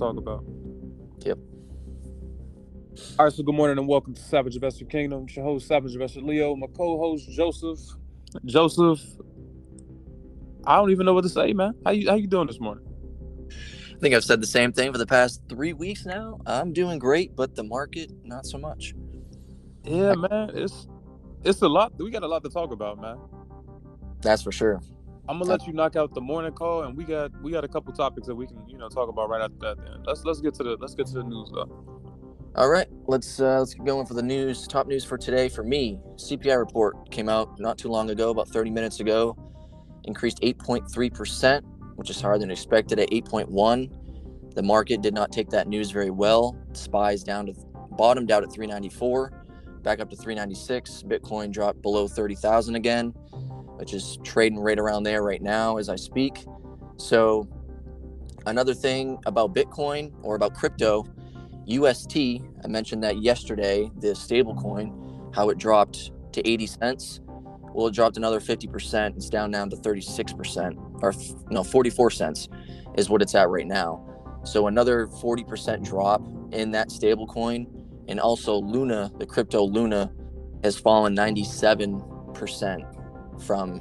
talk about. Yep. All right, so good morning and welcome to Savage Investor Kingdom. It's your host, Savage Investor Leo, my co-host Joseph. Joseph, I don't even know what to say, man. How you how you doing this morning? I think I've said the same thing for the past three weeks now. I'm doing great, but the market not so much. Yeah, man. It's it's a lot. We got a lot to talk about, man. That's for sure. I'm gonna let you knock out the morning call, and we got we got a couple topics that we can you know talk about right after that. Then let's let's get to the let's get to the news though. All right, let's uh, let's get going for the news. Top news for today for me: CPI report came out not too long ago, about 30 minutes ago. Increased 8.3 percent, which is higher than expected at 8.1. The market did not take that news very well. SPY's down to bottomed out at 394, back up to 396. Bitcoin dropped below 30,000 again, which is trading right around there right now as I speak. So, another thing about Bitcoin or about crypto UST, I mentioned that yesterday, the stablecoin, how it dropped to 80 cents. Well, it dropped another 50%. It's down now to 36%, or no, 44 cents is what it's at right now. So another 40% drop in that stablecoin. And also Luna, the crypto Luna, has fallen 97% from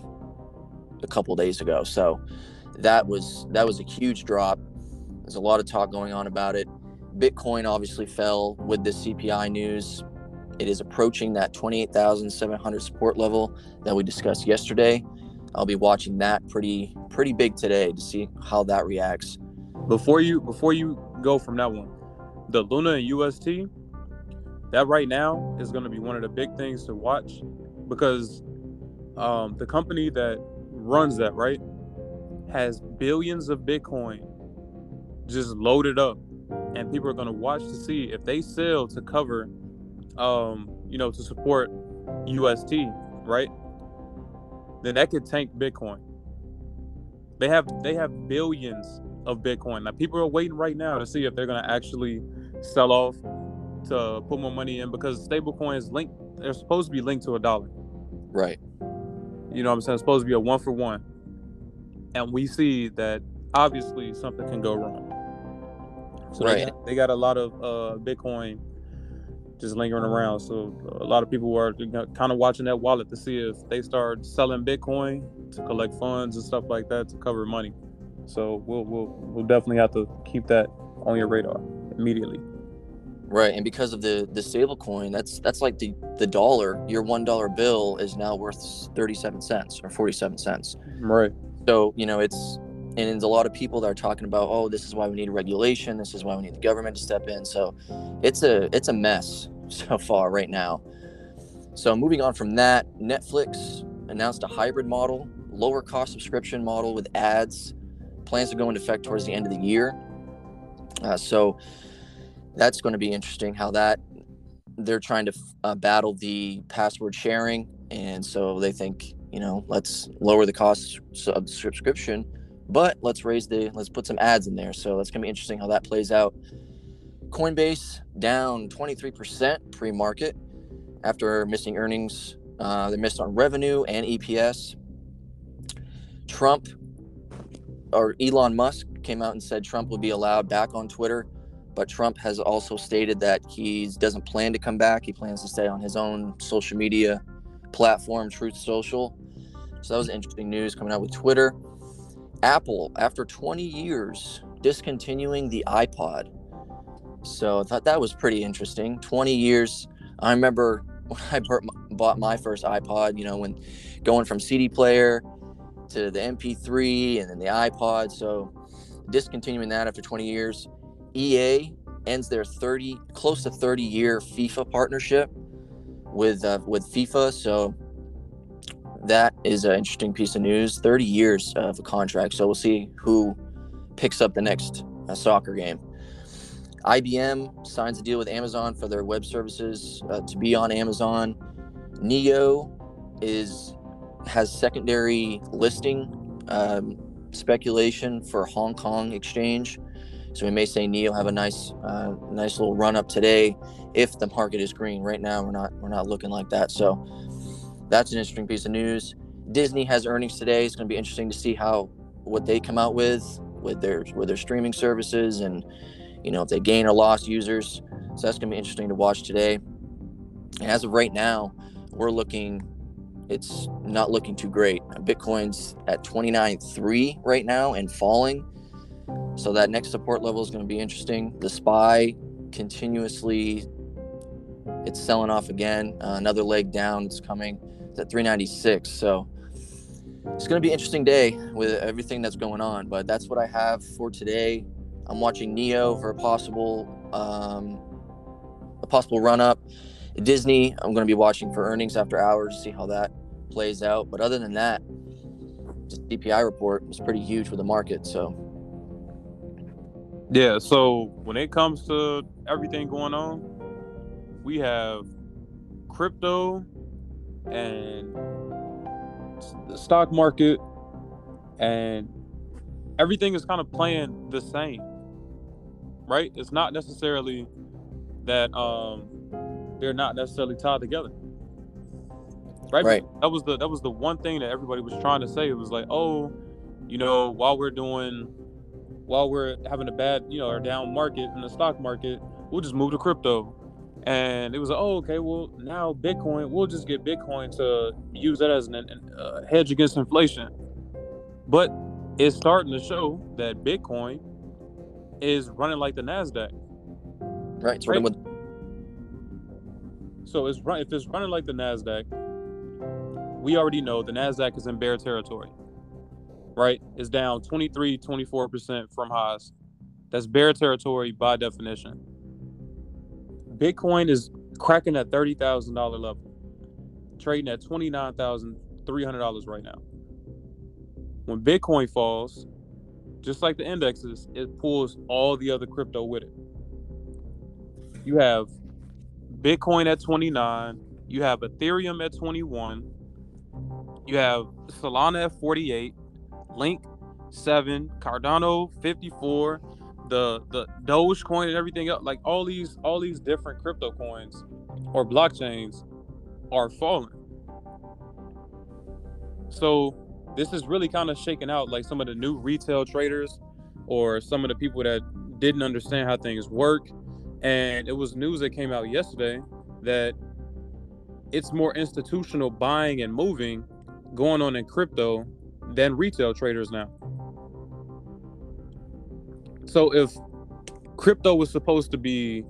a couple days ago. So that was that was a huge drop. There's a lot of talk going on about it. Bitcoin obviously fell with the CPI news. It is approaching that 28,700 support level that we discussed yesterday. I'll be watching that pretty pretty big today to see how that reacts. Before you before you go from that one, the Luna and UST, that right now is going to be one of the big things to watch because um, the company that runs that right has billions of Bitcoin just loaded up and people are going to watch to see if they sell to cover, um, you know, to support UST, right? Then that could tank Bitcoin. They have they have billions of Bitcoin. Now people are waiting right now to see if they're going to actually sell off to put more money in because stable coins link they're supposed to be linked to a dollar. Right. You know what I'm saying? It's supposed to be a one for one. And we see that obviously something can go wrong. So right. they, got, they got a lot of uh, Bitcoin just lingering around. So a lot of people are kind of watching that wallet to see if they start selling Bitcoin to collect funds and stuff like that to cover money. So we'll we'll we'll definitely have to keep that on your radar immediately. Right, and because of the the stable coin, that's that's like the the dollar. Your one dollar bill is now worth thirty seven cents or forty seven cents. Right. So you know it's and there's a lot of people that are talking about oh this is why we need regulation this is why we need the government to step in so it's a it's a mess so far right now so moving on from that netflix announced a hybrid model lower cost subscription model with ads plans to go into effect towards the end of the year uh, so that's going to be interesting how that they're trying to uh, battle the password sharing and so they think you know let's lower the cost of the subscription but let's raise the let's put some ads in there. So that's gonna be interesting how that plays out. Coinbase down 23% pre-market after missing earnings. Uh, they missed on revenue and EPS. Trump or Elon Musk came out and said Trump will be allowed back on Twitter, but Trump has also stated that he doesn't plan to come back. He plans to stay on his own social media platform, Truth Social. So that was interesting news coming out with Twitter. Apple, after 20 years, discontinuing the iPod. So I thought that was pretty interesting. 20 years. I remember when I bought my first iPod, you know, when going from CD player to the MP3 and then the iPod. So discontinuing that after 20 years. EA ends their 30, close to 30 year FIFA partnership with uh, with FIFA. So that is an interesting piece of news. 30 years of a contract. So we'll see who picks up the next uh, soccer game. IBM signs a deal with Amazon for their web services uh, to be on Amazon. NIO is has secondary listing um, speculation for Hong Kong exchange. So we may say NIO have a nice, uh, nice little run up today if the market is green. Right now, we're not, we're not looking like that. So that's an interesting piece of news. Disney has earnings today. It's going to be interesting to see how what they come out with with their with their streaming services and you know, if they gain or lost users. So that's going to be interesting to watch today. And as of right now, we're looking, it's not looking too great. Bitcoin's at 29.3 right now and falling. So that next support level is going to be interesting. The SPY continuously, it's selling off again. Uh, another leg down. It's coming. It's at 396. So it's going to be an interesting day with everything that's going on. But that's what I have for today. I'm watching NIO for a possible um, a possible run up. Disney, I'm going to be watching for earnings after hours see how that plays out. But other than that, just CPI report was pretty huge for the market. So yeah. So when it comes to everything going on, we have crypto and the stock market and everything is kind of playing the same right? It's not necessarily that um they're not necessarily tied together right? Right. That was the that was the one thing that everybody was trying to say. It was like oh you know while we're doing while we're having a bad you know or down market in the stock market we'll just move to crypto and it was like, oh, okay, well now Bitcoin, we'll just get Bitcoin to use that as an, an uh, hedge against inflation. But it's starting to show that Bitcoin is running like the Nasdaq. Right. It's right? With- so it's if it's running like the Nasdaq, we already know the Nasdaq is in bear territory. Right? is down 23, 24% from highs. That's bear territory by definition. Bitcoin is cracking at thirty thousand dollar level, trading at twenty nine thousand three hundred dollars right now. When Bitcoin falls, just like the indexes, it pulls all the other crypto with it. You have Bitcoin at 29, you have Ethereum at 21, you have Solana at 48, Link 7, Cardano 54, the the Dogecoin and everything else, like all these all these different crypto coins or blockchains are falling. So this is really kind of shaking out like some of the new retail traders or some of the people that didn't understand how things work. And it was news that came out yesterday that it's more institutional buying and moving going on in crypto than retail traders now. So if crypto was supposed to be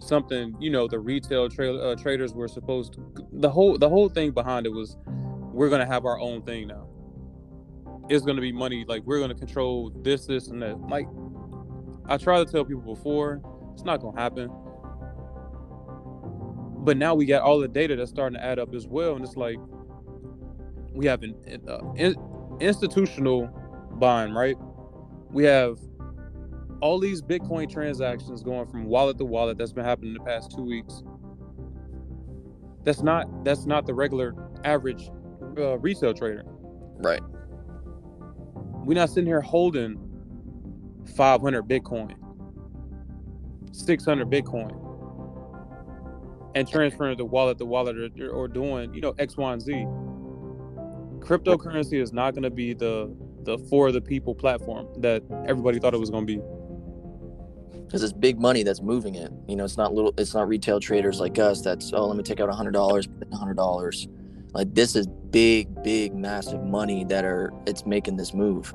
something, you know, the retail tra- uh, traders were supposed to the whole the whole thing behind it was we're going to have our own thing now. It's going to be money like we're going to control this this and that. Like I tried to tell people before, it's not going to happen. But now we got all the data that's starting to add up as well and it's like we have an uh, in, institutional buying, right? We have all these Bitcoin transactions going from wallet to wallet that's been happening the past two weeks. That's not that's not the regular average uh, retail trader. Right. We're not sitting here holding 500 Bitcoin, 600 Bitcoin, and transferring the wallet to wallet or, or doing you know X, Y, and Z. Cryptocurrency is not going to be the the for the people platform that everybody thought it was going to be because it's big money that's moving it. You know, it's not little, it's not retail traders like us. That's oh, let me take out a hundred dollars, hundred dollars. Like this is big, big, massive money that are it's making this move,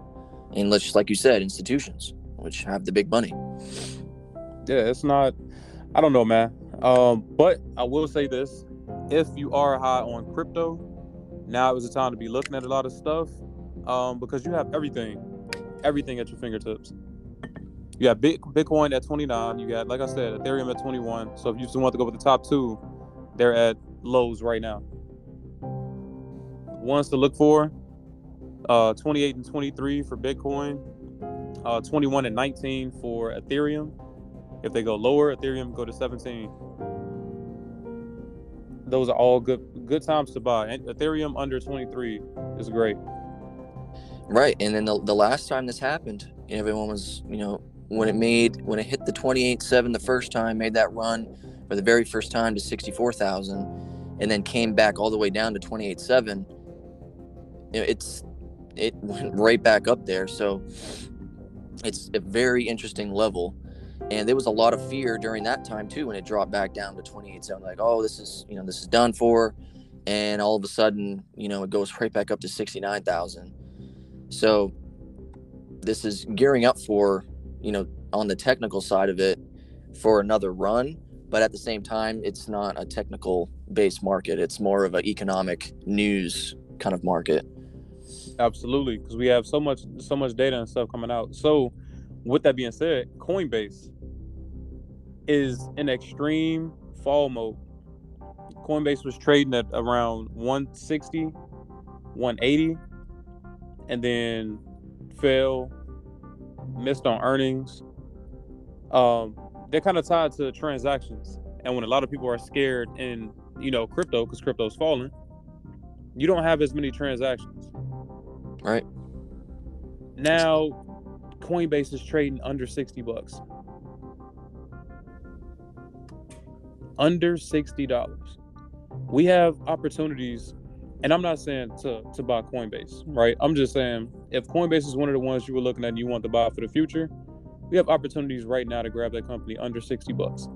and let's just like you said, institutions which have the big money. Yeah, it's not. I don't know, man. Um, but I will say this: if you are high on crypto, now is the time to be looking at a lot of stuff, um, because you have everything, everything at your fingertips. You got Bitcoin at 29. You got, like I said, Ethereum at 21. So if you just want to go with the top two, they're at lows right now. Ones to look for uh, 28 and 23 for Bitcoin, uh, 21 and 19 for Ethereum. If they go lower, Ethereum go to 17. Those are all good good times to buy. And Ethereum under 23 is great. Right, and then the, the last time this happened, everyone was you know when it made when it hit the 28.7 the first time, made that run for the very first time to 64,000, and then came back all the way down to 28.7. You know, it's it went right back up there. So it's a very interesting level. And there was a lot of fear during that time too when it dropped back down to 28 so like, oh, this is you know this is done for, and all of a sudden you know it goes right back up to 69,000. So this is gearing up for you know on the technical side of it for another run but at the same time it's not a technical based market. It's more of an economic news kind of market. Absolutely because we have so much so much data and stuff coming out. So with that being said coinbase is in extreme fall mode coinbase was trading at around 160 180 and then fell missed on earnings um they're kind of tied to transactions. And when a lot of people are scared in, you know, crypto because crypto's falling, you don't have as many transactions. Right. Now, Coinbase is trading under 60 bucks. Under $60. We have opportunities, and I'm not saying to, to buy Coinbase, right? I'm just saying if Coinbase is one of the ones you were looking at and you want to buy for the future, we have opportunities right now to grab that company under 60 bucks.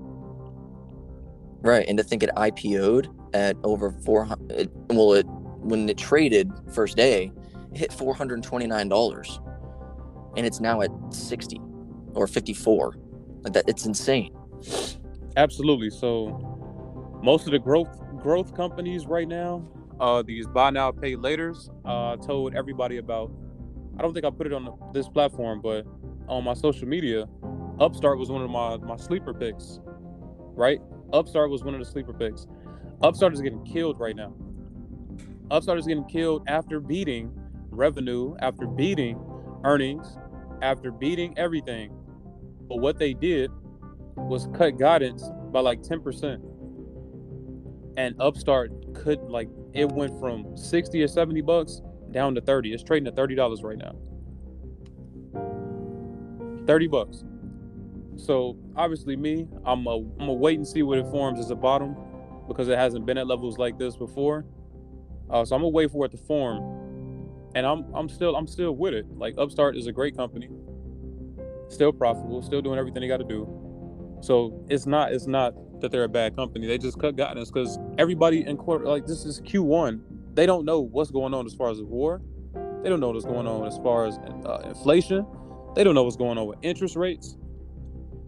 Right, and to think it IPO'd at over 400 well it when it traded first day, it hit $429 and it's now at 60 or 54. Like that it's insane. Absolutely. So most of the growth growth companies right now, uh these buy now pay laters, uh told everybody about I don't think I put it on this platform, but on my social media, Upstart was one of my my sleeper picks. Right? Upstart was one of the sleeper picks. Upstart is getting killed right now. Upstart is getting killed after beating revenue, after beating earnings, after beating everything. But what they did was cut guidance by like 10%. And Upstart could like it went from 60 or 70 bucks down to 30. It's trading at $30 right now. 30 bucks. So obviously me, I'm a, I'm gonna wait and see what it forms as a bottom because it hasn't been at levels like this before. Uh, so I'm gonna wait for it to form, and I'm I'm still I'm still with it. Like Upstart is a great company, still profitable, still doing everything they got to do. So it's not it's not that they're a bad company. They just cut guidance because everybody in court like this is Q1. They don't know what's going on as far as the war. They don't know what's going on as far as uh, inflation. They don't know what's going on with interest rates.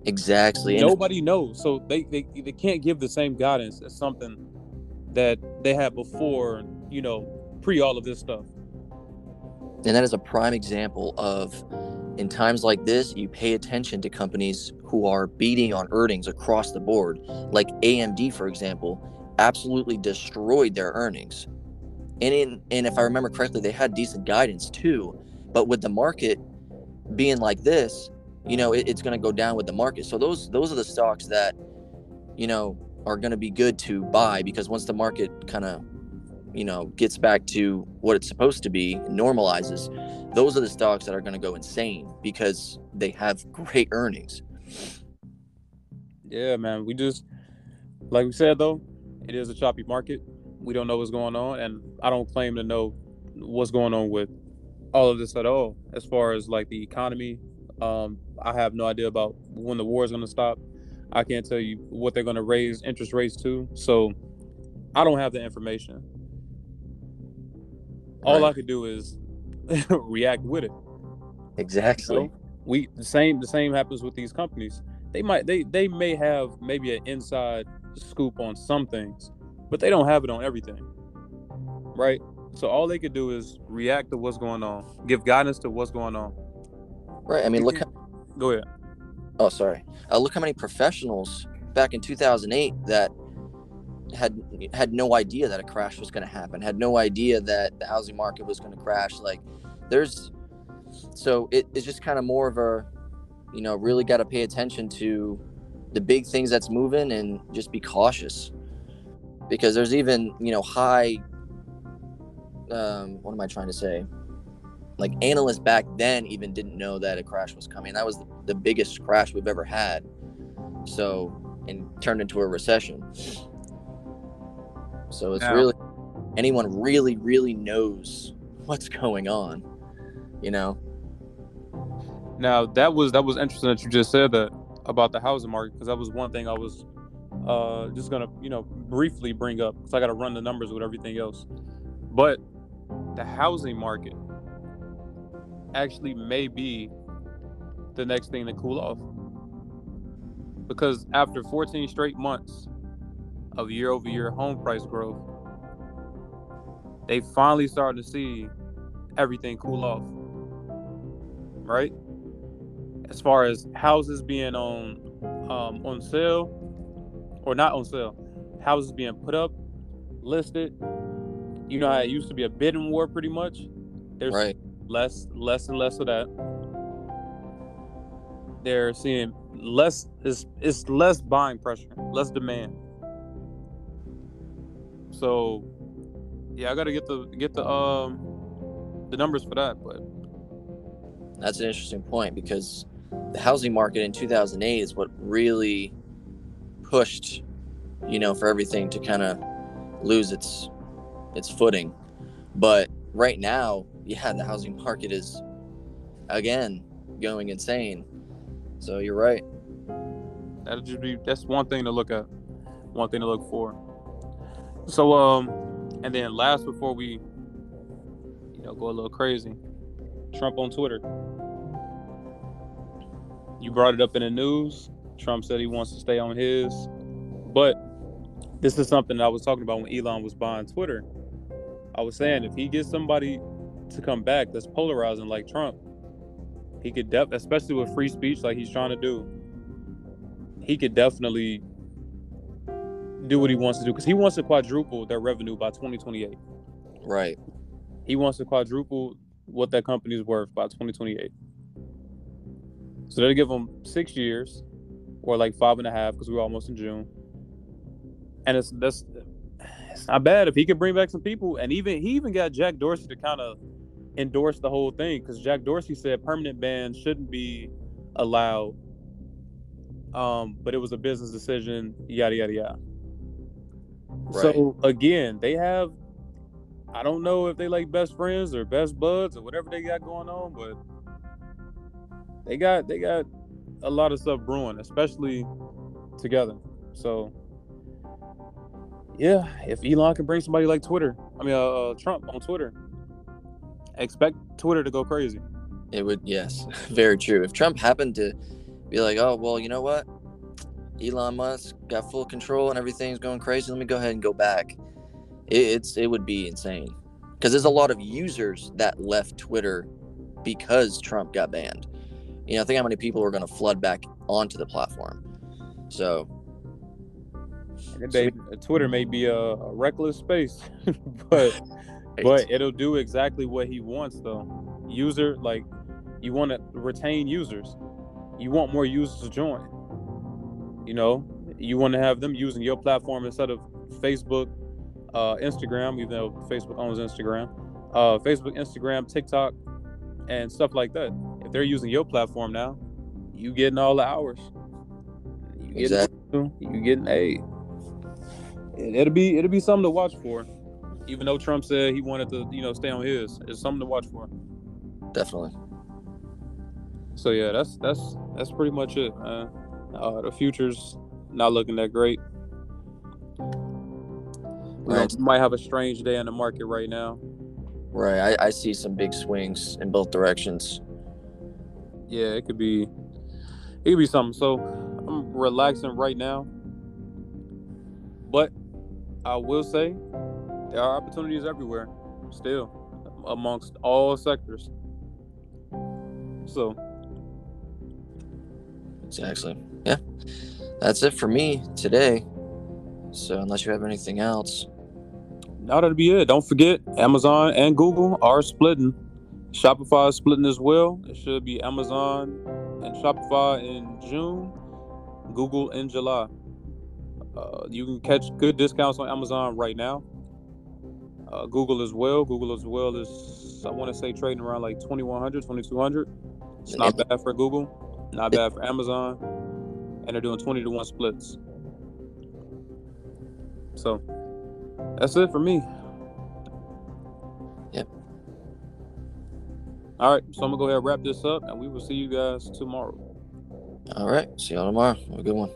Exactly. Nobody knows. So they, they they can't give the same guidance as something that they had before, you know, pre all of this stuff. And that is a prime example of in times like this, you pay attention to companies who are beating on earnings across the board. Like AMD, for example, absolutely destroyed their earnings. And in and if I remember correctly, they had decent guidance too. But with the market being like this, you know, it, it's going to go down with the market. So those those are the stocks that, you know, are going to be good to buy because once the market kind of, you know, gets back to what it's supposed to be, normalizes, those are the stocks that are going to go insane because they have great earnings. Yeah, man. We just, like we said though, it is a choppy market. We don't know what's going on, and I don't claim to know what's going on with all of this at all as far as like the economy um, i have no idea about when the war is going to stop i can't tell you what they're going to raise interest rates to so i don't have the information all right. i could do is react with it exactly we the same the same happens with these companies they might they they may have maybe an inside scoop on some things but they don't have it on everything right so all they could do is react to what's going on, give guidance to what's going on. Right. I mean, look. How, Go ahead. Oh, sorry. Uh, look how many professionals back in 2008 that had had no idea that a crash was going to happen, had no idea that the housing market was going to crash. Like, there's so it, it's just kind of more of a, you know, really got to pay attention to the big things that's moving and just be cautious because there's even you know high um, what am I trying to say? Like analysts back then even didn't know that a crash was coming. That was the, the biggest crash we've ever had. So, and turned into a recession. So it's really anyone really, really knows what's going on, you know. Now that was that was interesting that you just said that. about the housing market because that was one thing I was uh, just gonna you know briefly bring up because I got to run the numbers with everything else. But the housing market actually may be the next thing to cool off because after 14 straight months of year over year home price growth, they finally started to see everything cool off. Right? As far as houses being on um, on sale or not on sale, houses being put up, listed. You know how it used to be a bidding war pretty much. There's Right. less less and less of that. They're seeing less is it's less buying pressure, less demand. So yeah, I gotta get the get the um the numbers for that, but That's an interesting point because the housing market in 2008 is what really pushed, you know, for everything to kind of lose its its footing. But right now, yeah, the housing market is again going insane. So you're right. that'll just be that's one thing to look at. One thing to look for. So um and then last before we you know go a little crazy. Trump on Twitter. You brought it up in the news. Trump said he wants to stay on his. But this is something I was talking about when Elon was buying Twitter. I was saying if he gets somebody to come back that's polarizing like Trump, he could def especially with free speech like he's trying to do, he could definitely do what he wants to do because he wants to quadruple their revenue by 2028. Right. He wants to quadruple what that company's worth by 2028. So they'll give him six years, or like five and a half, because we're almost in June. And it's that's it's not bad if he could bring back some people, and even he even got Jack Dorsey to kind of endorse the whole thing, because Jack Dorsey said permanent bans shouldn't be allowed, um, but it was a business decision, yada yada yada. So again, they have I don't know if they like best friends or best buds or whatever they got going on, but they got they got a lot of stuff brewing, especially together. So yeah, if Elon can bring somebody like Twitter, I mean uh, uh, Trump on Twitter, expect Twitter to go crazy. It would, yes, very true. If Trump happened to be like, oh, well, you know what? Elon Musk got full control and everything's going crazy. Let me go ahead and go back. It, it's it would be insane because there's a lot of users that left Twitter because Trump got banned. You know, think how many people are going to flood back onto the platform. So And it may, uh, Twitter may be a, a reckless space, but but it'll do exactly what he wants though. User like you want to retain users. You want more users to join. You know, you want to have them using your platform instead of Facebook, uh, Instagram, even though Facebook owns Instagram, uh, Facebook, Instagram, TikTok, and stuff like that. If they're using your platform now, you getting all the hours. You getting, Exactly. you getting a. It, it'll be it'll be something to watch for. Even though Trump said he wanted to, you know, stay on his, it's something to watch for. definitely. So yeah, that's that's that's pretty much it, man. Uh, the future's not looking that great. We Right. might have a strange day in the market right now. Right. I, I see some big swings in both directions. Yeah, it could be, it could be something. So I'm relaxing right now, but I will say there are opportunities everywhere, still, amongst all sectors. So Exactly. Yeah. That's it for me today. So unless you have anything else, Now that'll be it. Don't forget, Amazon and Google are splitting. Shopify is splitting as well. It should be Amazon and Shopify in June, Google in July. Uh, you can catch good discounts on Amazon right now. Uh, Google as well. Google as well is, I want to say, trading around like 2100 2200 It's not bad for Google, not bad for Amazon. And they're doing 20 to 1 splits. So that's it for me. Yep. All right, so I'm gonna go ahead and wrap this up, and we will see you guys tomorrow. All right. See y'all tomorrow. Have a good one.